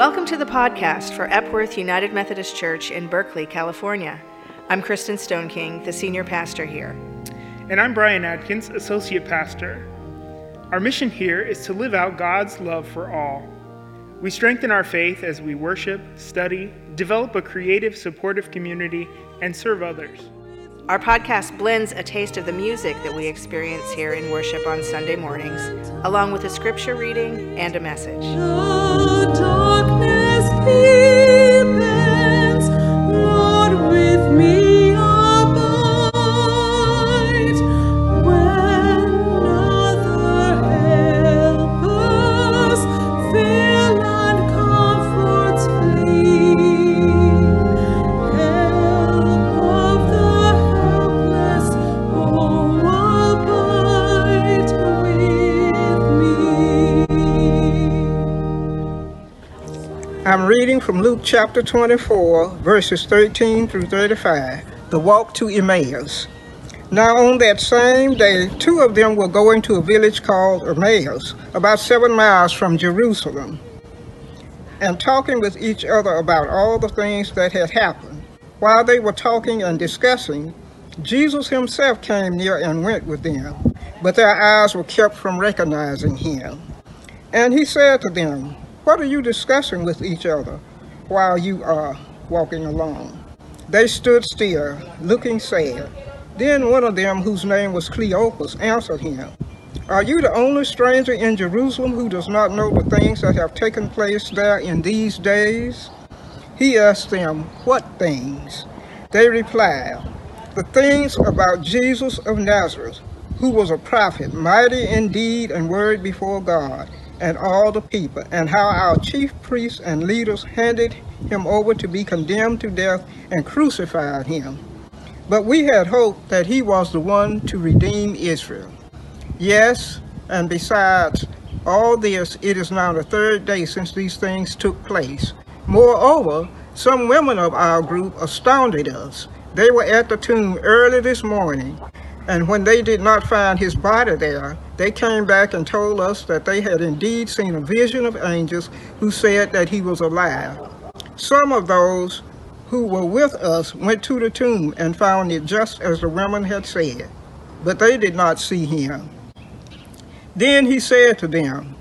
Welcome to the podcast for Epworth United Methodist Church in Berkeley, California. I'm Kristin Stoneking, the senior pastor here. And I'm Brian Adkins, associate pastor. Our mission here is to live out God's love for all. We strengthen our faith as we worship, study, develop a creative, supportive community, and serve others. Our podcast blends a taste of the music that we experience here in worship on Sunday mornings, along with a scripture reading and a message. I'm Luke chapter 24, verses 13 through 35, the walk to Emmaus. Now, on that same day, two of them were going to a village called Emmaus, about seven miles from Jerusalem, and talking with each other about all the things that had happened. While they were talking and discussing, Jesus himself came near and went with them, but their eyes were kept from recognizing him. And he said to them, what are you discussing with each other while you are walking along? They stood still, looking sad. Then one of them, whose name was Cleopas, answered him, Are you the only stranger in Jerusalem who does not know the things that have taken place there in these days? He asked them, What things? They replied, The things about Jesus of Nazareth, who was a prophet, mighty in deed and word before God and all the people, and how our chief priests and leaders handed him over to be condemned to death and crucified him. But we had hoped that he was the one to redeem Israel. Yes, and besides all this, it is now the third day since these things took place. Moreover, some women of our group astounded us. They were at the tomb early this morning and when they did not find his body there, they came back and told us that they had indeed seen a vision of angels who said that he was alive. Some of those who were with us went to the tomb and found it just as the women had said, but they did not see him. Then he said to them,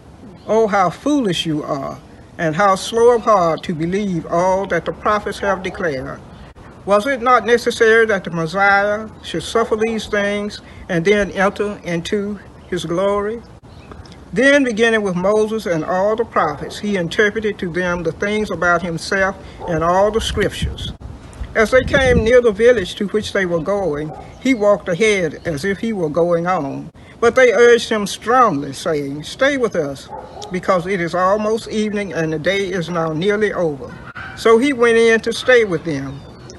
Oh, how foolish you are, and how slow of heart to believe all that the prophets have declared. Was it not necessary that the Messiah should suffer these things and then enter into his glory? Then, beginning with Moses and all the prophets, he interpreted to them the things about himself and all the scriptures. As they came near the village to which they were going, he walked ahead as if he were going on. But they urged him strongly, saying, Stay with us, because it is almost evening and the day is now nearly over. So he went in to stay with them.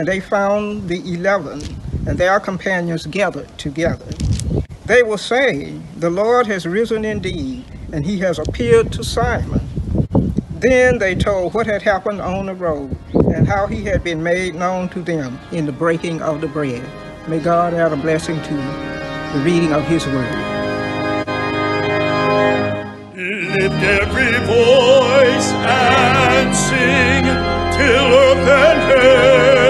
and they found the eleven and their companions gathered together. They were saying, The Lord has risen indeed, and he has appeared to Simon. Then they told what had happened on the road, and how he had been made known to them in the breaking of the bread. May God add a blessing to the reading of his word. Lift every voice and sing till earth and heaven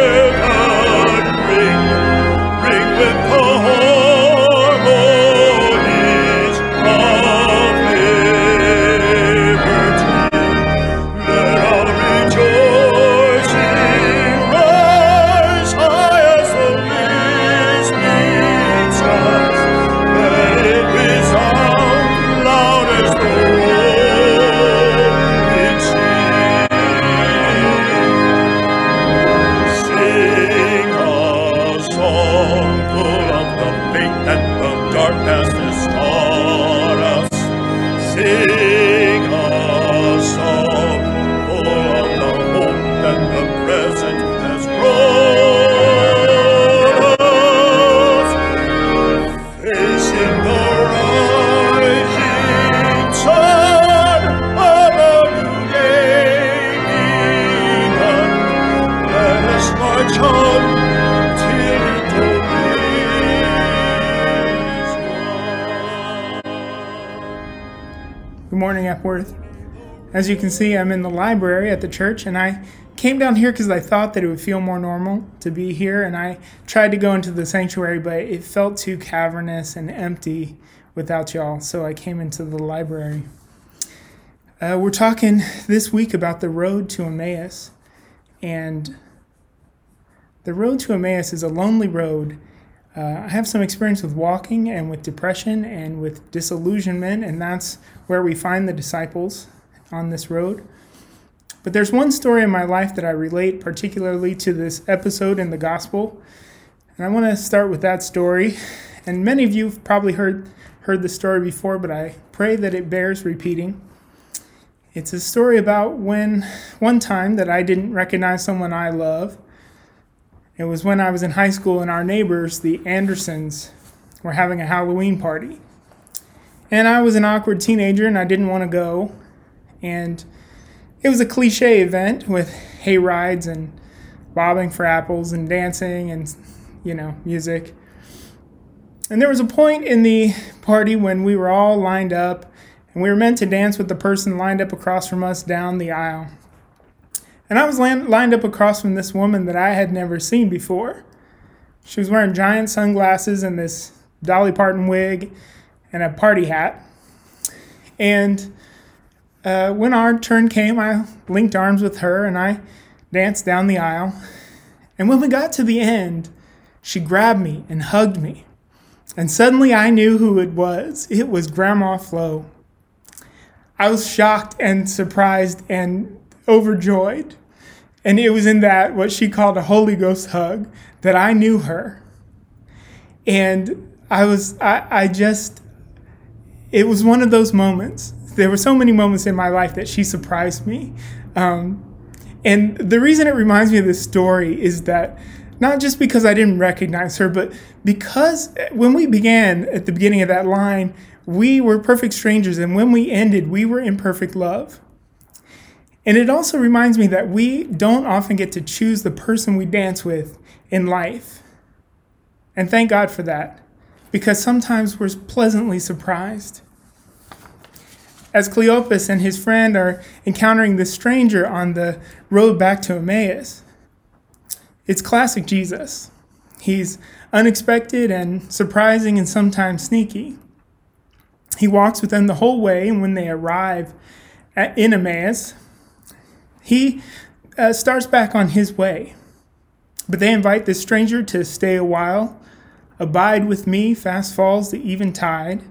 morning, Epworth. As you can see, I'm in the library at the church, and I came down here because I thought that it would feel more normal to be here, and I tried to go into the sanctuary, but it felt too cavernous and empty without y'all, so I came into the library. Uh, we're talking this week about the road to Emmaus, and the road to Emmaus is a lonely road uh, I have some experience with walking and with depression and with disillusionment, and that's where we find the disciples on this road. But there's one story in my life that I relate particularly to this episode in the gospel. And I want to start with that story. And many of you have probably heard, heard the story before, but I pray that it bears repeating. It's a story about when one time that I didn't recognize someone I love it was when I was in high school and our neighbors, the Andersons, were having a Halloween party. And I was an awkward teenager and I didn't want to go. And it was a cliche event with hay rides and bobbing for apples and dancing and, you know, music. And there was a point in the party when we were all lined up and we were meant to dance with the person lined up across from us down the aisle. And I was lined up across from this woman that I had never seen before. She was wearing giant sunglasses and this Dolly Parton wig and a party hat. And uh, when our turn came, I linked arms with her and I danced down the aisle. And when we got to the end, she grabbed me and hugged me. And suddenly I knew who it was. It was Grandma Flo. I was shocked and surprised and overjoyed. And it was in that, what she called a Holy Ghost hug, that I knew her. And I was, I, I just, it was one of those moments. There were so many moments in my life that she surprised me. Um, and the reason it reminds me of this story is that not just because I didn't recognize her, but because when we began at the beginning of that line, we were perfect strangers. And when we ended, we were in perfect love. And it also reminds me that we don't often get to choose the person we dance with in life. And thank God for that, because sometimes we're pleasantly surprised. As Cleopas and his friend are encountering this stranger on the road back to Emmaus, it's classic Jesus. He's unexpected and surprising and sometimes sneaky. He walks with them the whole way, and when they arrive at, in Emmaus, he uh, starts back on his way. But they invite this stranger to stay a while. Abide with me, fast falls the eventide.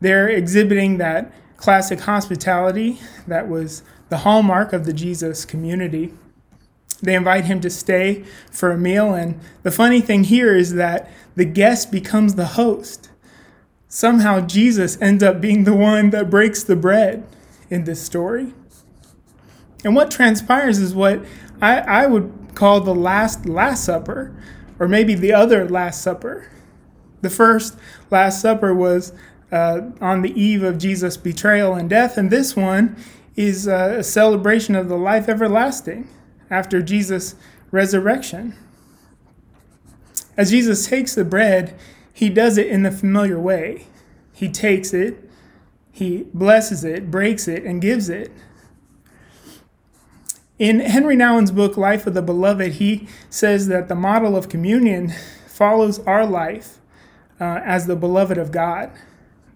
They're exhibiting that classic hospitality that was the hallmark of the Jesus community. They invite him to stay for a meal, and the funny thing here is that the guest becomes the host. Somehow, Jesus ends up being the one that breaks the bread in this story. And what transpires is what I, I would call the last Last Supper, or maybe the other Last Supper. The first Last Supper was uh, on the eve of Jesus' betrayal and death, and this one is uh, a celebration of the life everlasting after Jesus' resurrection. As Jesus takes the bread, he does it in the familiar way. He takes it, he blesses it, breaks it, and gives it. In Henri Nouwen's book, Life of the Beloved, he says that the model of communion follows our life uh, as the beloved of God,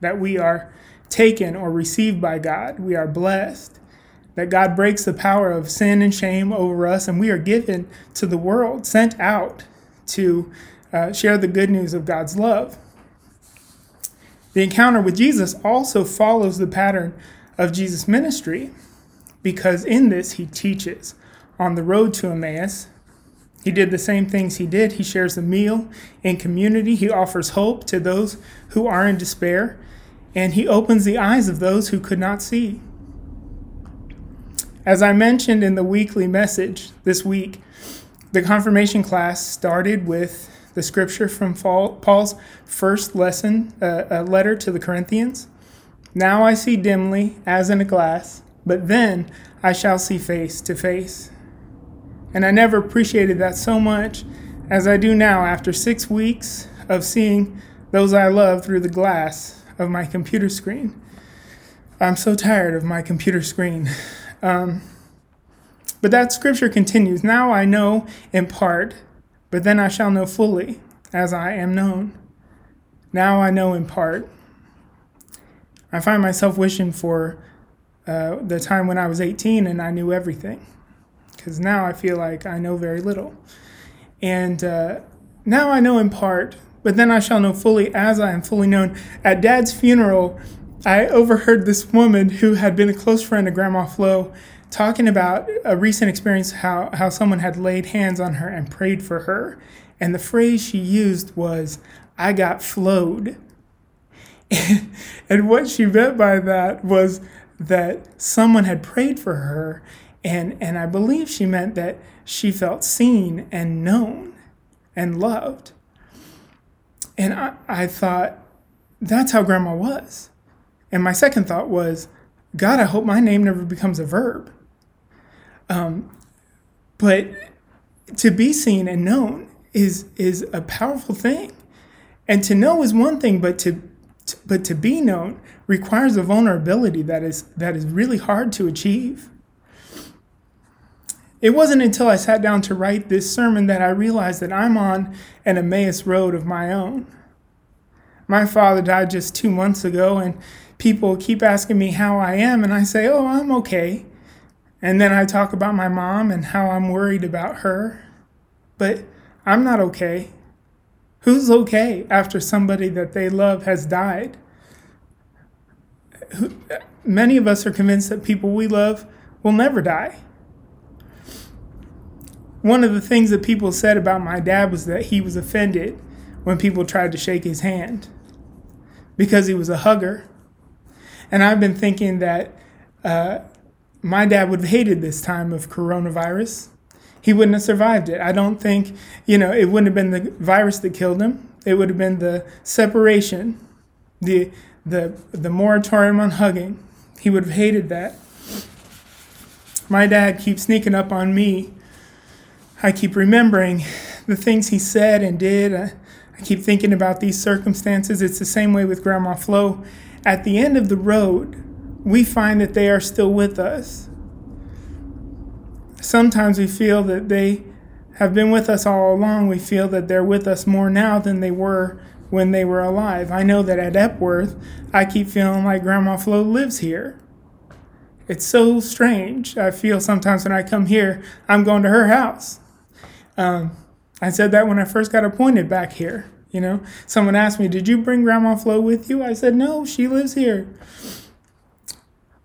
that we are taken or received by God, we are blessed, that God breaks the power of sin and shame over us, and we are given to the world, sent out to uh, share the good news of God's love. The encounter with Jesus also follows the pattern of Jesus' ministry because in this he teaches. On the road to Emmaus, he did the same things he did. He shares a meal in community, he offers hope to those who are in despair, and he opens the eyes of those who could not see. As I mentioned in the weekly message this week, the confirmation class started with the scripture from Paul's first lesson, uh, a letter to the Corinthians. Now I see dimly, as in a glass but then I shall see face to face. And I never appreciated that so much as I do now after six weeks of seeing those I love through the glass of my computer screen. I'm so tired of my computer screen. Um, but that scripture continues Now I know in part, but then I shall know fully, as I am known. Now I know in part. I find myself wishing for uh, the time when I was 18 and I knew everything. Because now I feel like I know very little. And uh, now I know in part, but then I shall know fully as I am fully known. At Dad's funeral, I overheard this woman who had been a close friend of Grandma Flo talking about a recent experience how, how someone had laid hands on her and prayed for her. And the phrase she used was, I got flowed. and what she meant by that was that someone had prayed for her, and, and I believe she meant that she felt seen and known and loved. And I, I thought, that's how grandma was. And my second thought was, God, I hope my name never becomes a verb. Um, but to be seen and known is is a powerful thing, and to know is one thing, but to, but to be known requires a vulnerability that is that is really hard to achieve. It wasn't until I sat down to write this sermon that I realized that I'm on an Emmaus road of my own. My father died just two months ago, and people keep asking me how I am, and I say, Oh, I'm okay. And then I talk about my mom and how I'm worried about her. But I'm not okay. Who's okay after somebody that they love has died? Many of us are convinced that people we love will never die one of the things that people said about my dad was that he was offended when people tried to shake his hand because he was a hugger. And I've been thinking that uh, my dad would have hated this time of coronavirus. He wouldn't have survived it. I don't think, you know, it wouldn't have been the virus that killed him. It would have been the separation, the the the moratorium on hugging. He would have hated that. My dad keeps sneaking up on me I keep remembering the things he said and did. I, I keep thinking about these circumstances. It's the same way with Grandma Flo. At the end of the road, we find that they are still with us. Sometimes we feel that they have been with us all along. We feel that they're with us more now than they were when they were alive. I know that at Epworth, I keep feeling like Grandma Flo lives here. It's so strange. I feel sometimes when I come here, I'm going to her house. Um, I said that when I first got appointed back here. You know, someone asked me, Did you bring Grandma Flo with you? I said, No, she lives here.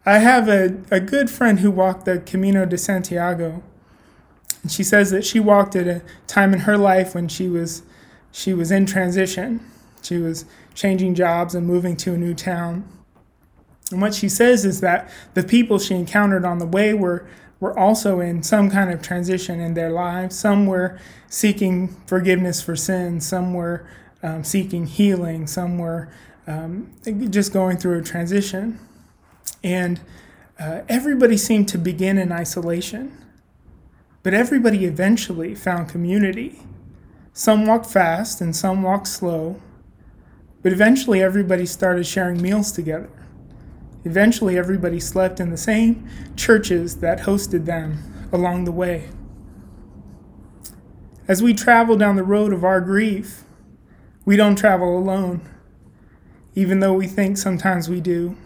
I have a, a good friend who walked the Camino de Santiago. And she says that she walked at a time in her life when she was she was in transition. She was changing jobs and moving to a new town. And what she says is that the people she encountered on the way were were also in some kind of transition in their lives. Some were seeking forgiveness for sin, some were um, seeking healing, some were um, just going through a transition. And uh, everybody seemed to begin in isolation, but everybody eventually found community. Some walked fast and some walked slow, but eventually everybody started sharing meals together. Eventually, everybody slept in the same churches that hosted them along the way. As we travel down the road of our grief, we don't travel alone, even though we think sometimes we do.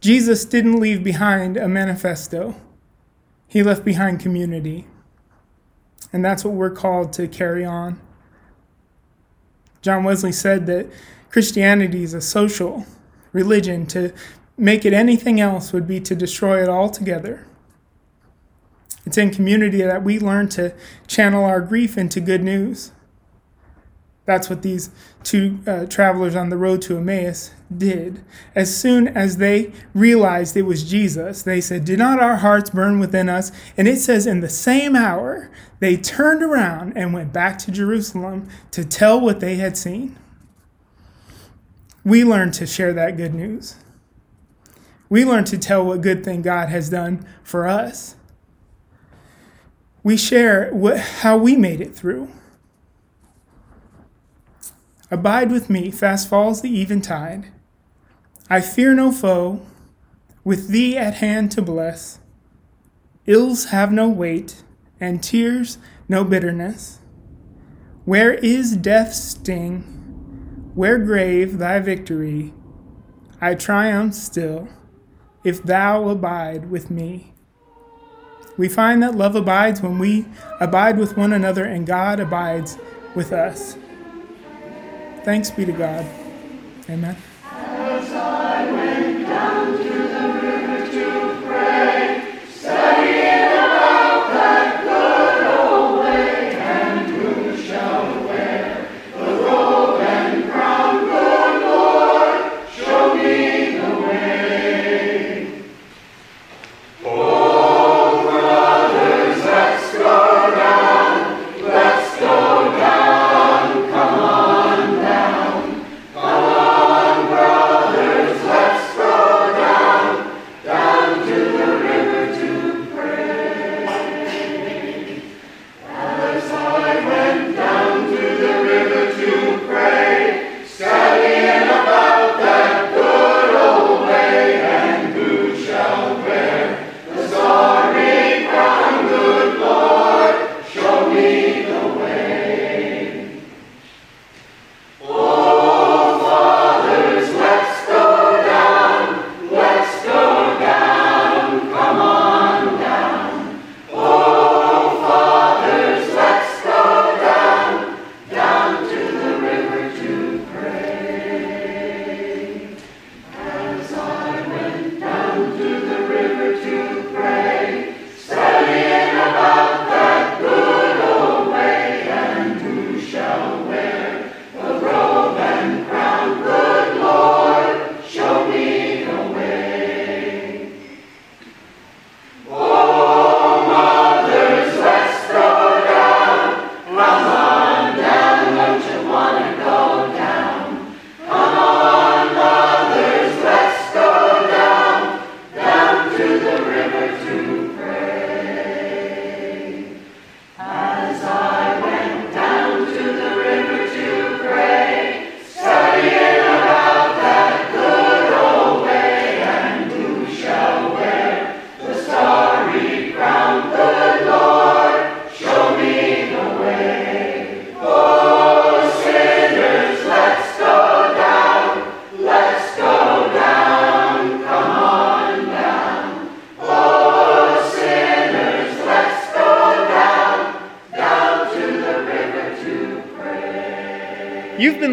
Jesus didn't leave behind a manifesto, he left behind community. And that's what we're called to carry on. John Wesley said that Christianity is a social religion, to make it anything else would be to destroy it altogether. It's in community that we learn to channel our grief into good news. That's what these two uh, travelers on the road to Emmaus did. As soon as they realized it was Jesus, they said, Do not our hearts burn within us? And it says, In the same hour, they turned around and went back to Jerusalem to tell what they had seen we learn to share that good news. We learn to tell what good thing God has done for us. We share what, how we made it through. Abide with me, fast falls the eventide. I fear no foe, with thee at hand to bless. Ills have no weight, and tears no bitterness. Where is death's sting? Where grave thy victory? I triumph still, if thou abide with me. We find that love abides when we abide with one another and God abides with us. Thanks be to God. Amen. You've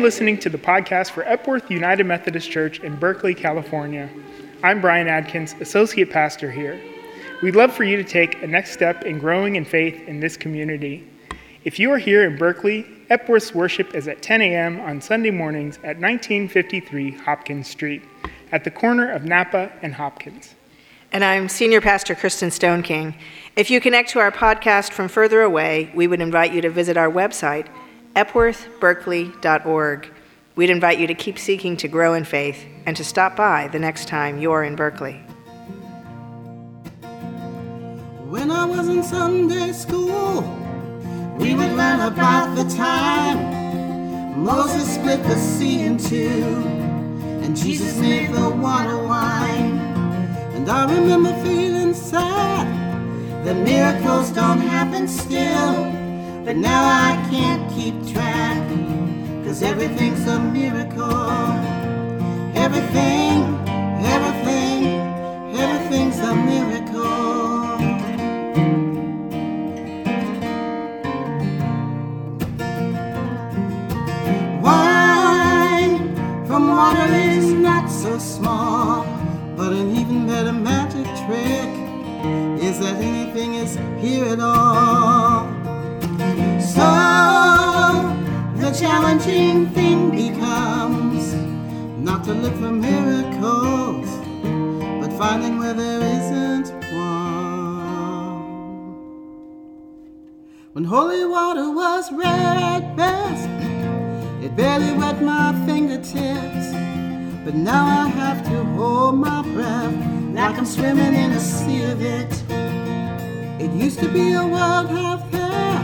listening to the podcast for Epworth United Methodist Church in Berkeley, California. I'm Brian Adkins, Associate Pastor here. We'd love for you to take a next step in growing in faith in this community. If you are here in Berkeley, Epworth's worship is at 10 a.m. on Sunday mornings at 1953 Hopkins Street, at the corner of Napa and Hopkins. And I'm Senior Pastor Kristin Stoneking. If you connect to our podcast from further away, we would invite you to visit our website, epworthberkeley.org. We'd invite you to keep seeking to grow in faith and to stop by the next time you're in Berkeley. When I was in Sunday school, we would learn about the time Moses split the sea in two, and Jesus made the water wine. And I remember feeling sad that miracles don't happen still. But now I can't keep track, cause everything's a miracle. Everything, But now I have to hold my breath like I'm swimming in a sea of it. It used to be a world half there,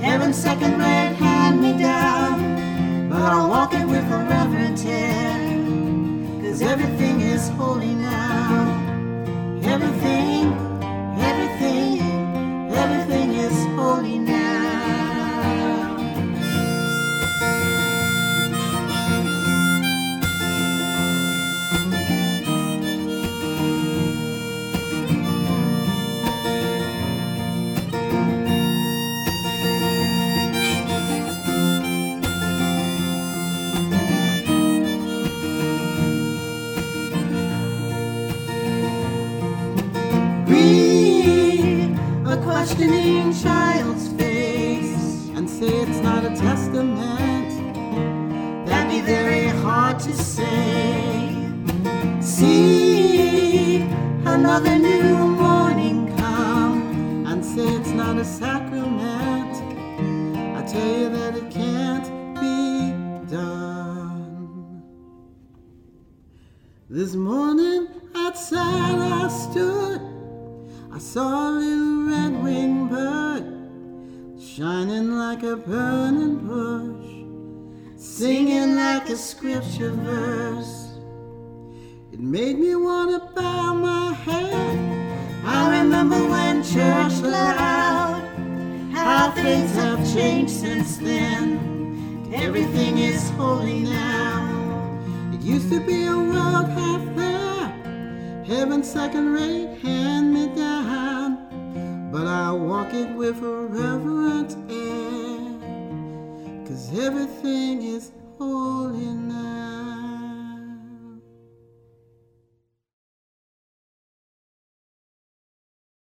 heaven's second rate hand me down. But I'll walk it with a reverent hand, cause everything is holy now. Everything, questioning child's face and say it's not a testament. That'd be very hard to say. See another new shining like a burning bush, singing like a scripture verse. It made me want to bow my head. I remember when church loud, how things have changed since then. Everything is holy now. It used to be a world half there, heaven second rate, hand me down. But I walk it with a reverent air, cause everything is holy now.